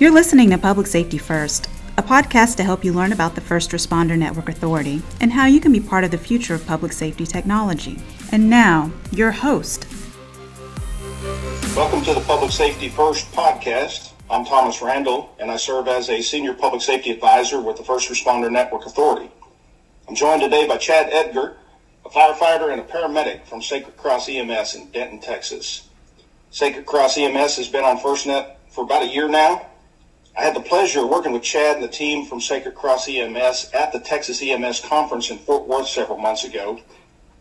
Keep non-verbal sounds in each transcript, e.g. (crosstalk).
You're listening to Public Safety First, a podcast to help you learn about the First Responder Network Authority and how you can be part of the future of public safety technology. And now, your host. Welcome to the Public Safety First podcast. I'm Thomas Randall, and I serve as a senior public safety advisor with the First Responder Network Authority. I'm joined today by Chad Edgar, a firefighter and a paramedic from Sacred Cross EMS in Denton, Texas. Sacred Cross EMS has been on FirstNet for about a year now. I had the pleasure of working with Chad and the team from Sacred Cross EMS at the Texas EMS conference in Fort Worth several months ago,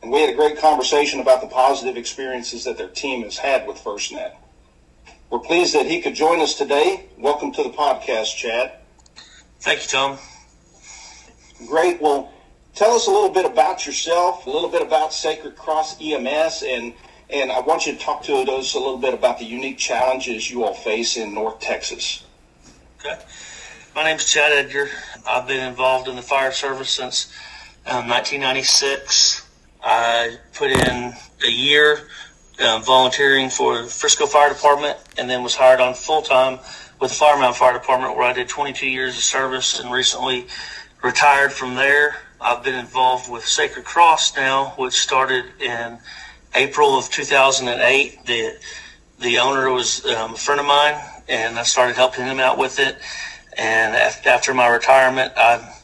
and we had a great conversation about the positive experiences that their team has had with FirstNet. We're pleased that he could join us today. Welcome to the podcast, Chad. Thank you, Tom. Great. Well, tell us a little bit about yourself, a little bit about Sacred Cross EMS, and and I want you to talk to us a little bit about the unique challenges you all face in North Texas. Okay. My name is Chad Edgar. I've been involved in the fire service since um, 1996. I put in a year um, volunteering for the Frisco Fire Department and then was hired on full time with the Flower Fire Department where I did 22 years of service and recently retired from there. I've been involved with Sacred Cross now, which started in April of 2008. The the owner was um, a friend of mine, and I started helping him out with it. And after my retirement, I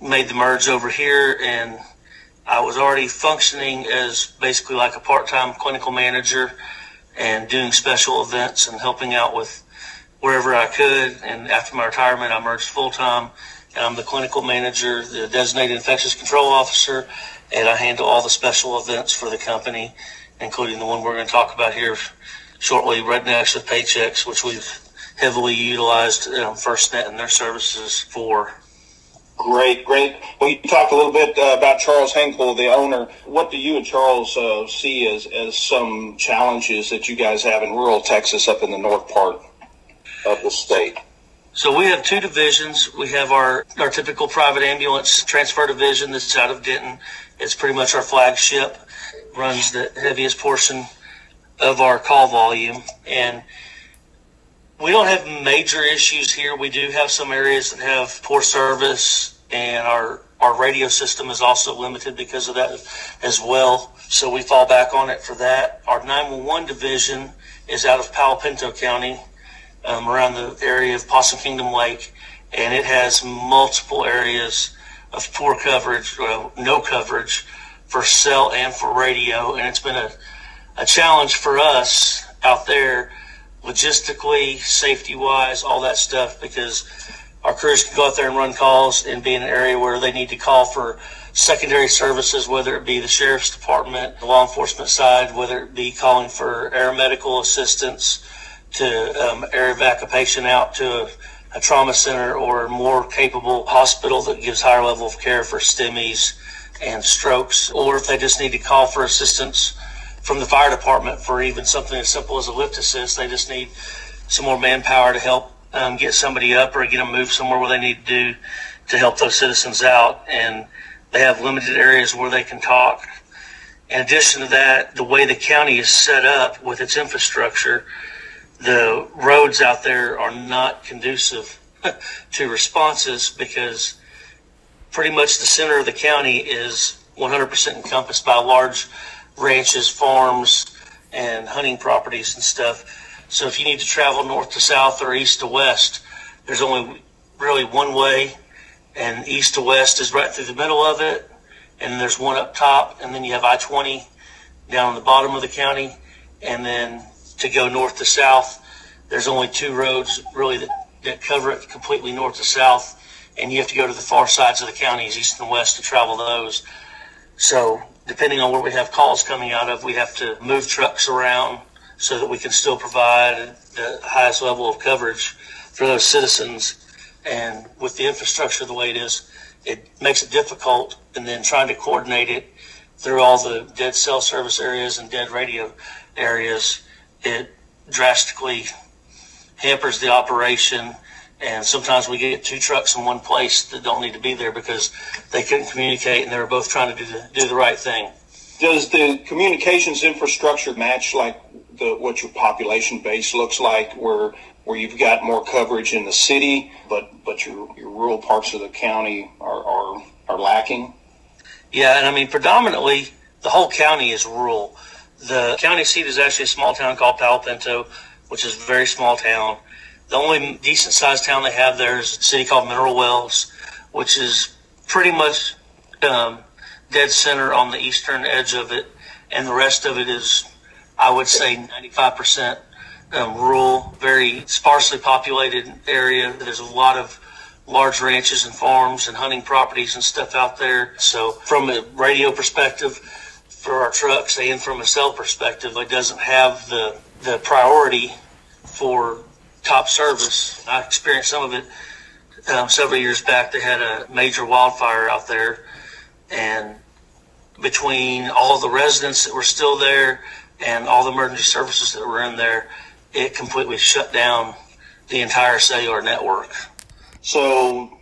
made the merge over here, and I was already functioning as basically like a part-time clinical manager and doing special events and helping out with wherever I could. And after my retirement, I merged full-time. And I'm the clinical manager, the designated infectious control officer, and I handle all the special events for the company, including the one we're going to talk about here shortly, Rednecks with Paychecks, which we've heavily utilized um, FirstNet and their services for. Great, great. Well, you talked a little bit uh, about Charles Henkel, the owner. What do you and Charles uh, see as, as some challenges that you guys have in rural Texas up in the north part of the state? So we have two divisions. We have our, our typical private ambulance transfer division that's out of Denton. It's pretty much our flagship, runs the heaviest portion of our call volume. And we don't have major issues here. We do have some areas that have poor service, and our our radio system is also limited because of that as well. So we fall back on it for that. Our 911 division is out of Palo Pinto County, um, around the area of Possum Kingdom Lake, and it has multiple areas of poor coverage, well, no coverage for cell and for radio, and it's been a, a challenge for us out there, logistically, safety wise, all that stuff, because our crews can go out there and run calls and be in an area where they need to call for secondary services, whether it be the sheriff's department, the law enforcement side, whether it be calling for air medical assistance to um, air patient out to a, a trauma center or a more capable hospital that gives higher level of care for STEMIs and strokes, or if they just need to call for assistance from the fire department for even something as simple as a lift assist, they just need some more manpower to help um, get somebody up or get them moved somewhere where they need to do to help those citizens out. And they have limited areas where they can talk. In addition to that, the way the county is set up with its infrastructure, the roads out there are not conducive (laughs) to responses because pretty much the center of the county is 100% encompassed by large ranches, farms, and hunting properties and stuff. So if you need to travel north to south or east to west, there's only really one way, and east to west is right through the middle of it, and there's one up top, and then you have I-20 down the bottom of the county, and then to go north to south, there's only two roads really that, that cover it completely north to south, and you have to go to the far sides of the counties, east and west, to travel those. So depending on where we have calls coming out of, we have to move trucks around so that we can still provide the highest level of coverage for those citizens. And with the infrastructure the way it is, it makes it difficult. And then trying to coordinate it through all the dead cell service areas and dead radio areas, it drastically hampers the operation and sometimes we get two trucks in one place that don't need to be there because they couldn't communicate and they were both trying to do the, do the right thing. Does the communications infrastructure match like the, what your population base looks like, where where you've got more coverage in the city, but but your, your rural parts of the county are, are are lacking? Yeah, and I mean predominantly the whole county is rural. The county seat is actually a small town called Palo Pinto, which is a very small town. The only decent sized town they have there is a city called Mineral Wells, which is pretty much um, dead center on the eastern edge of it, and the rest of it is, I would say, 95% um, rural, very sparsely populated area. There's a lot of large ranches and farms and hunting properties and stuff out there. So, from a radio perspective, for our trucks, and from a cell perspective, it doesn't have the the priority for top service. I experienced some of it um, several years back. They had a major wildfire out there, and between all the residents that were still there and all the emergency services that were in there, it completely shut down the entire cellular network. So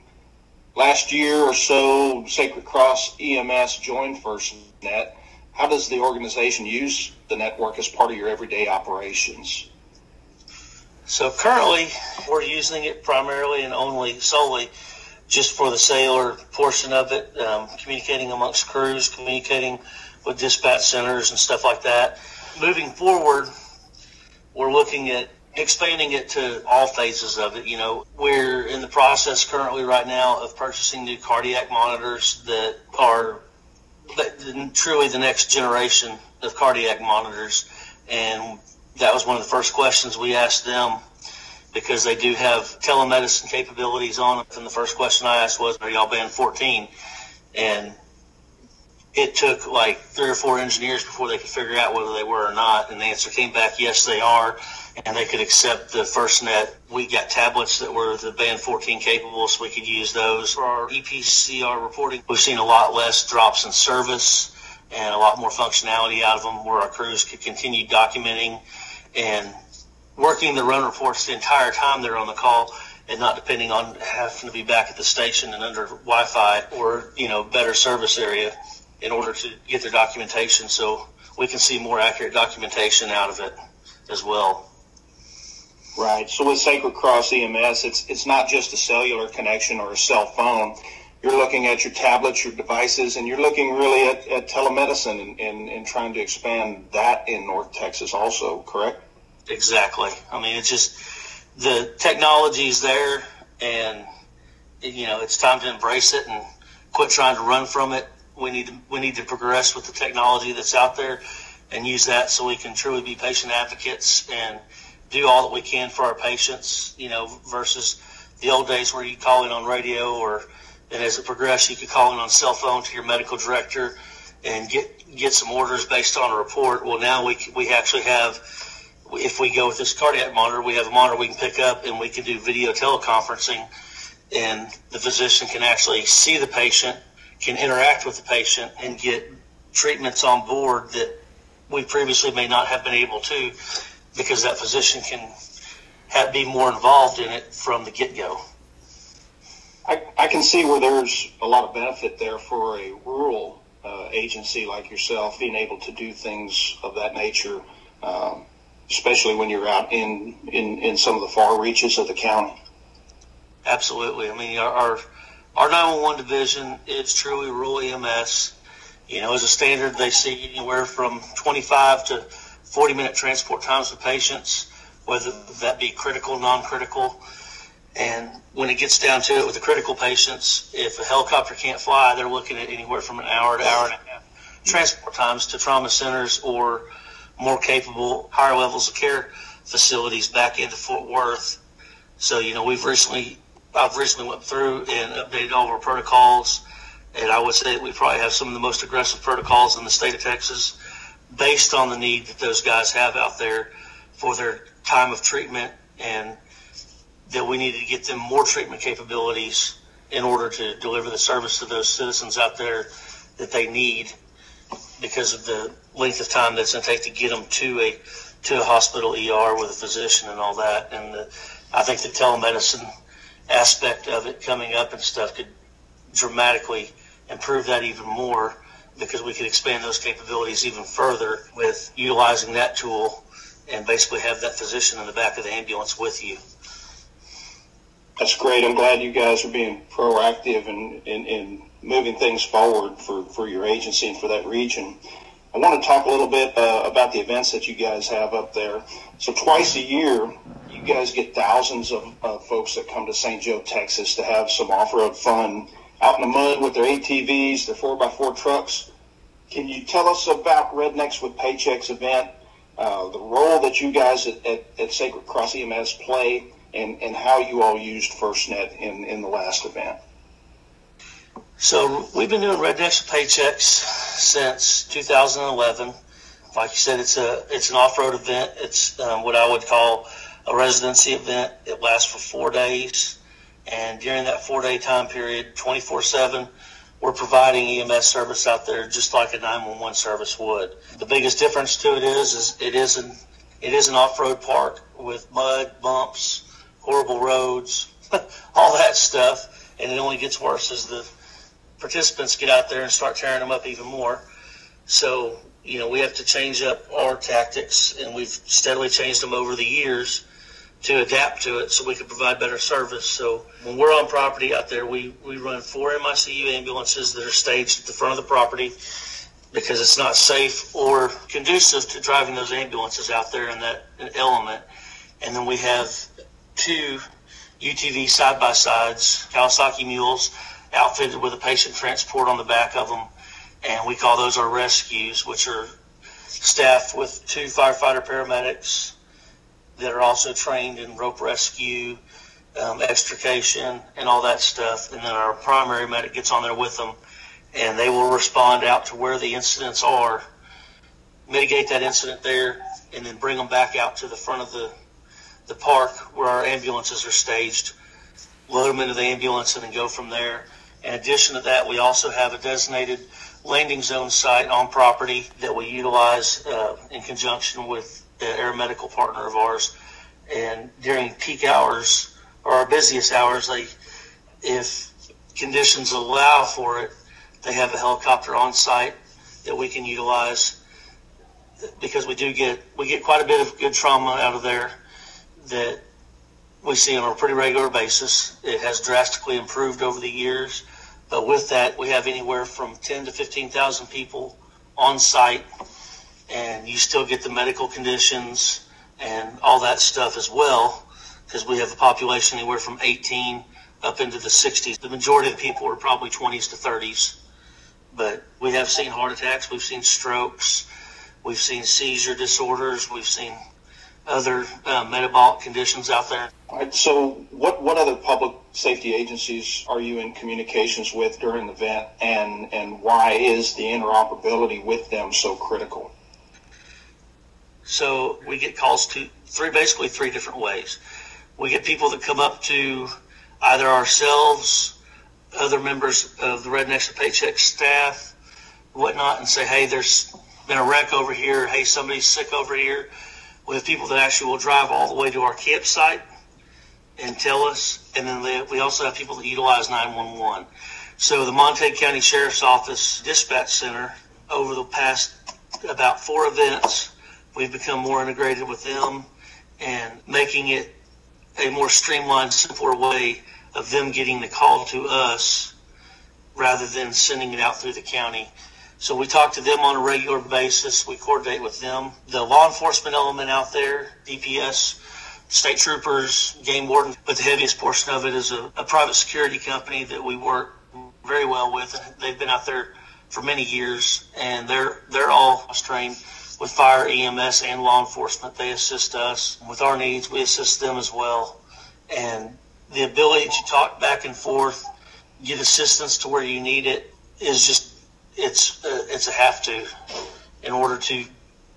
last year or so, Sacred Cross EMS joined FirstNet. How does the organization use the network as part of your everyday operations? So currently, we're using it primarily and only solely just for the sailor portion of it, um, communicating amongst crews, communicating with dispatch centers and stuff like that. Moving forward, we're looking at expanding it to all phases of it. You know, we're in the process currently right now of purchasing new cardiac monitors that are truly the next generation of cardiac monitors. And that was one of the first questions we asked them because they do have telemedicine capabilities on it. And the first question I asked was, are y'all band 14? And it took like three or four engineers before they could figure out whether they were or not. And the answer came back, yes, they are. And they could accept the FirstNet. We got tablets that were the band 14 capable, so we could use those for our EPCR reporting. We've seen a lot less drops in service and a lot more functionality out of them where our crews could continue documenting and working the run reports the entire time they're on the call and not depending on having to be back at the station and under Wi-Fi or, you know, better service area in order to get their documentation so we can see more accurate documentation out of it as well. Right. So with Sacred Cross EMS, it's it's not just a cellular connection or a cell phone. You're looking at your tablets, your devices, and you're looking really at, at telemedicine and, and, and trying to expand that in North Texas also, correct? Exactly. I mean, it's just the technology is there, and you know it's time to embrace it and quit trying to run from it. We need to we need to progress with the technology that's out there and use that so we can truly be patient advocates and do all that we can for our patients. You know, versus the old days where you call in on radio or and as it progressed, you could call in on cell phone to your medical director and get get some orders based on a report. Well, now we we actually have if we go with this cardiac monitor, we have a monitor we can pick up and we can do video teleconferencing, and the physician can actually see the patient, can interact with the patient, and get treatments on board that we previously may not have been able to because that physician can have, be more involved in it from the get go. I, I can see where there's a lot of benefit there for a rural uh, agency like yourself being able to do things of that nature. Um, especially when you're out in, in, in some of the far reaches of the county. Absolutely. I mean, our, our, our 911 division is truly rural EMS. You know, as a standard, they see anywhere from 25 to 40 minute transport times for patients, whether that be critical, non-critical. And when it gets down to it with the critical patients, if a helicopter can't fly, they're looking at anywhere from an hour to hour and a half transport times to trauma centers or more capable, higher levels of care facilities back into Fort Worth. So, you know, we've recently, I've recently went through and updated all of our protocols. And I would say that we probably have some of the most aggressive protocols in the state of Texas based on the need that those guys have out there for their time of treatment and that we need to get them more treatment capabilities in order to deliver the service to those citizens out there that they need because of the length of time that's going to take to get them to a to a hospital ER with a physician and all that. And the, I think the telemedicine aspect of it coming up and stuff could dramatically improve that even more because we could expand those capabilities even further with utilizing that tool and basically have that physician in the back of the ambulance with you. That's great. I'm glad you guys are being proactive and in, in, in, moving things forward for, for your agency and for that region. I want to talk a little bit uh, about the events that you guys have up there. So twice a year, you guys get thousands of uh, folks that come to St. Jo, Texas to have some off-road fun out in the mud with their ATVs, their 4x4 trucks. Can you tell us about Rednecks with Paychecks event, uh, the role that you guys at, at, at, Sacred Cross EMS play, and, and how you all used FirstNet in, in the last event? So we've been doing Rednecks Paychecks since 2011. Like you said, it's a it's an off-road event. It's um, what I would call a residency event. It lasts for four days, and during that four-day time period, 24/7 we're providing EMS service out there just like a 911 service would. The biggest difference to it is, is it is an it is an off-road park with mud, bumps, horrible roads, (laughs) all that stuff, and it only gets worse as the participants get out there and start tearing them up even more. So, you know, we have to change up our tactics, and we've steadily changed them over the years to adapt to it so we can provide better service. So when we're on property out there, we, we run four MICU ambulances that are staged at the front of the property because it's not safe or conducive to driving those ambulances out there in that element. And then we have two UTV side by sides, Kawasaki mules, outfitted with a patient transport on the back of them. And we call those our rescues, which are staffed with two firefighter paramedics, that are also trained in rope rescue, um, extrication, and all that stuff. And then our primary medic gets on there with them, and they will respond out to where the incidents are, mitigate that incident there, and then bring them back out to the front of the the park where our ambulances are staged, load them into the ambulance, and then go from there. In addition to that, we also have a designated landing zone site on property that we utilize uh, in conjunction with the air medical partner of ours. And during peak hours or our busiest hours, they, if conditions allow for it, they have a helicopter on site that we can utilize because we do get we get quite a bit of good trauma out of there that we see on a pretty regular basis. It has drastically improved over the years, but with that, we have anywhere from 10 to 15,000 people on site and you still get the medical conditions and all that stuff as well because we have a population anywhere from 18 up into the 60s. The majority of the people are probably 20s to 30s, but we have seen heart attacks, we've seen strokes, we've seen seizure disorders, we've seen other uh, metabolic conditions out there. All right, so what, what other public safety agencies are you in communications with during the event, and, and why is the interoperability with them so critical? So we get calls to three, basically three different ways. We get people that come up to either ourselves, other members of the Rednecks of Paycheck staff, whatnot, and say, hey, there's been a wreck over here. Hey, somebody's sick over here. We have people that actually will drive all the way to our campsite and tell us. And then they, we also have people that utilize 911. So the Montague County Sheriff's Office Dispatch Center, over the past about four events, We've become more integrated with them and making it a more streamlined, simpler way of them getting the call to us rather than sending it out through the county. So we talk to them on a regular basis. We coordinate with them. The law enforcement element out there, DPS, state troopers, game wardens, but the heaviest portion of it is a, a private security company that we work very well with. They've been out there for many years, and they're they're all trained with fire, EMS, and law enforcement. They assist us with our needs. We assist them as well. And the ability to talk back and forth, get assistance to where you need it, is just it's uh, it's a have to in order to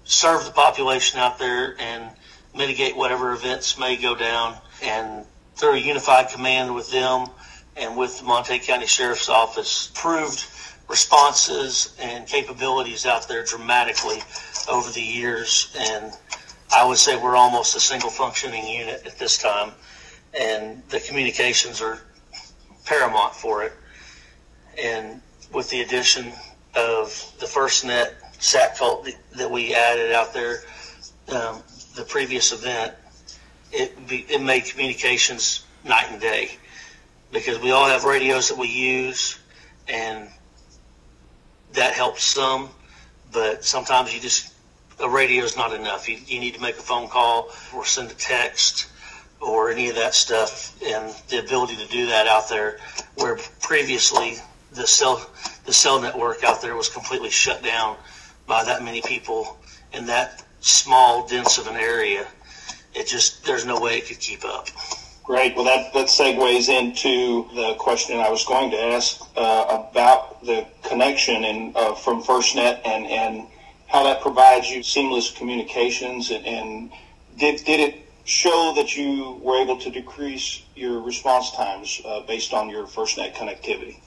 serve the population out there and mitigate whatever events may go down. And through a unified command with them and with the Montague County Sheriff's Office, proved responses and capabilities out there dramatically over the years. And I would say we're almost a single functioning unit at this time. And the communications are paramount for it. And with the addition of the FirstNet SATCOLT that we added out there, um, the previous event, it be, it made communications night and day because we all have radios that we use, and that helps some. But sometimes you just a radio is not enough. You, you need to make a phone call or send a text or any of that stuff, and the ability to do that out there, where previously the cell the cell network out there was completely shut down by that many people in that small, dense of an area. It just there's no way it could keep up. Great. Well, that, that segues into the question I was going to ask uh, about the connection in, uh, from FirstNet and, and how that provides you seamless communications and, and did, did it show that you were able to decrease your response times uh, based on your FirstNet connectivity?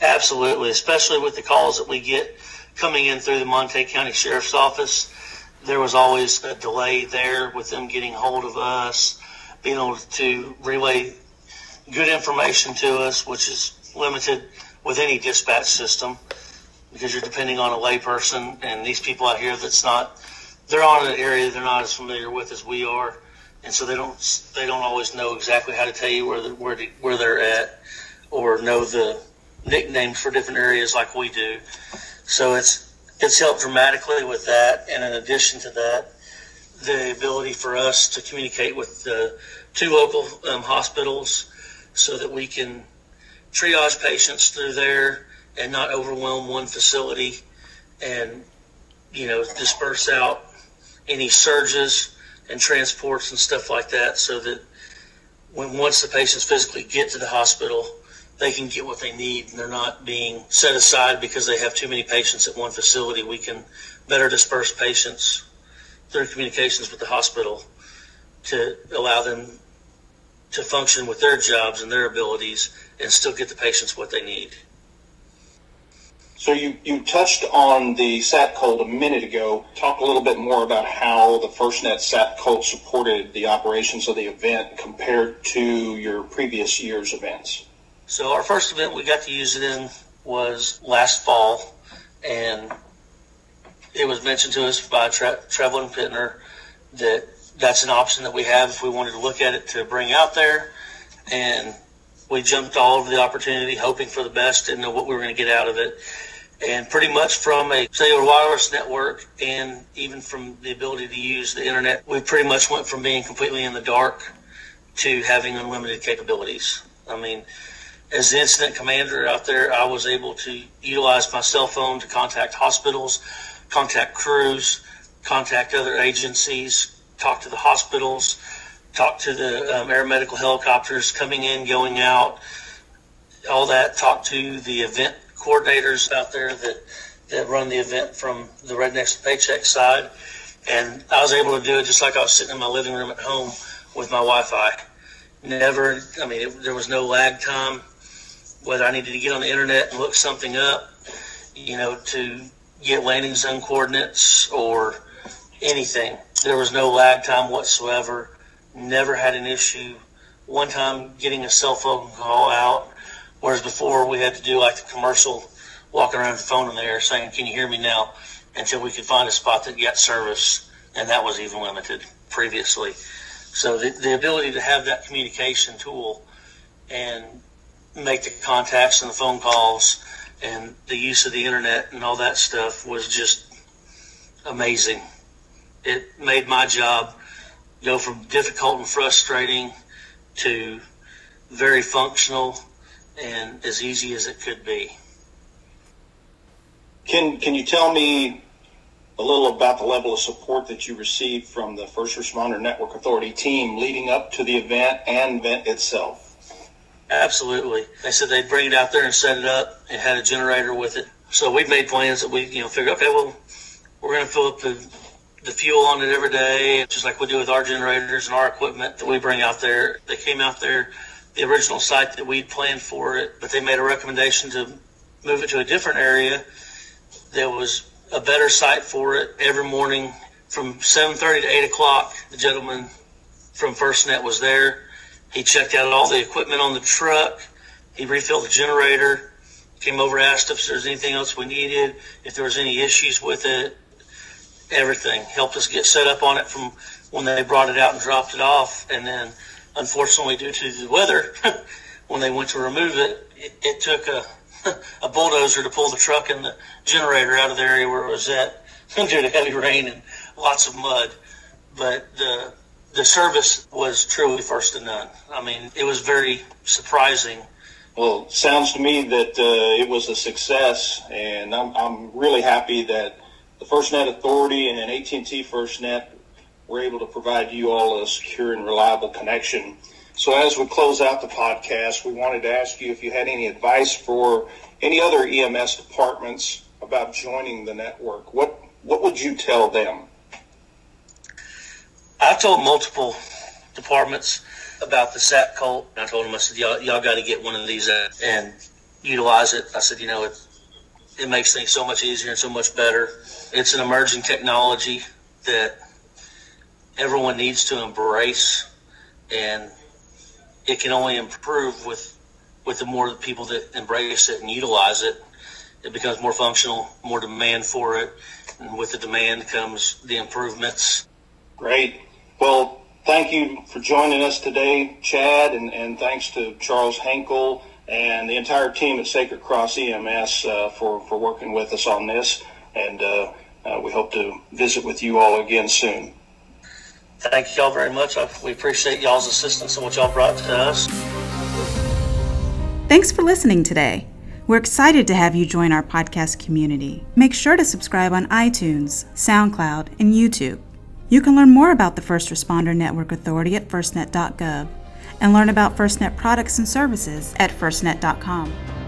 Absolutely, especially with the calls that we get coming in through the Montague County Sheriff's Office. There was always a delay there with them getting hold of us, being able to relay good information to us, which is limited with any dispatch system because you're depending on a layperson and these people out here that's not they're on an area they're not as familiar with as we are, and so they don't they don't always know exactly how to tell you where the, where the, where they're at or know the nicknames for different areas like we do. So it's it's helped dramatically with that, and in addition to that, the ability for us to communicate with the two local um, hospitals so that we can triage patients through there and not overwhelm one facility and you know disperse out any surges and transports and stuff like that so that when once the patients physically get to the hospital they can get what they need and they're not being set aside because they have too many patients at one facility. We can better disperse patients through communications with the hospital to allow them to function with their jobs and their abilities and still get the patients what they need. So you, you touched on the SATCOLT a minute ago. Talk a little bit more about how the FirstNet SATCOLT supported the operations of the event compared to your previous year's events. So our first event we got to use it in was last fall, and it was mentioned to us by Tra- Traveling Pittner that that's an option that we have if we wanted to look at it to bring out there. And we jumped all over the opportunity, hoping for the best, didn't know what we were going to get out of it. And pretty much from a cellular wireless network and even from the ability to use the internet, we pretty much went from being completely in the dark to having unlimited capabilities. I mean, as the incident commander out there, I was able to utilize my cell phone to contact hospitals, contact crews, contact other agencies, talk to the hospitals, talk to the um, aeromedical helicopters coming in, going out, all that, talk to the event coordinators out there that, that run the event from the Rednecks Paycheck side. And I was able to do it just like I was sitting in my living room at home with my Wi Fi. Never, I mean, it, there was no lag time whether I needed to get on the internet and look something up, you know, to get landing zone coordinates or anything. There was no lag time whatsoever. Never had an issue. One time getting a cell phone call out, whereas before we had to do like the commercial walking around the phone in the air saying, Can you hear me now? until we could find a spot that got service, and that was even limited previously. So the, the ability to have that communication tool and make the contacts and the phone calls and the use of the internet and all that stuff was just amazing. It made my job go from difficult and frustrating to very functional and as easy as it could be. Can can you tell me a little about the level of support that you received from the First Responder Network Authority team leading up to the event and event itself? Absolutely. They said they'd bring it out there and set it up. It had a generator with it. So we made plans that we, you know, figured, okay, well, we're going to fill up the, the fuel on it every day, just like we do with our generators and our equipment that we bring out there. They came out there, the original site that we'd planned for it, but they made a recommendation to move it to a different area. There was a better site for it every morning from 7.30 to 8 o'clock. The gentleman from FirstNet was there he checked out all the equipment on the truck. He refilled the generator. Came over, asked if there's anything else we needed, if there was any issues with it, everything. Helped us get set up on it from when they brought it out and dropped it off. And then, unfortunately, due to the weather, (laughs) when they went to remove it, it, it took a, (laughs) a bulldozer to pull the truck and the generator out of the area where it was at (laughs) due to heavy rain and lots of mud. But the the service was truly first to none. I mean, it was very surprising. Well, sounds to me that uh, it was a success, and I'm, I'm really happy that the FirstNet Authority and AT&T FirstNet were able to provide you all a secure and reliable connection. So as we close out the podcast, we wanted to ask you if you had any advice for any other EMS departments about joining the network. What what would you tell them? I've told multiple departments about the SAT Colt. I told them, I said, y'all, y'all got to get one of these and utilize it. I said, you know, it, it makes things so much easier and so much better. It's an emerging technology that everyone needs to embrace, and it can only improve with with the more people that embrace it and utilize it. It becomes more functional, more demand for it, and with the demand comes the improvements. Great. Well, thank you for joining us today, Chad, and, and thanks to Charles Henkel and the entire team at Sacred Cross EMS uh, for, for working with us on this. And uh, uh, we hope to visit with you all again soon. Thank y'all very much. we appreciate y'all's assistance and what y'all brought to us. Thanks for listening today. We're excited to have you join our podcast community. Make sure to subscribe on iTunes, SoundCloud, and YouTube. You can learn more about the First Responder Network Authority at firstnet.gov and learn about FirstNet products and services at firstnet.com.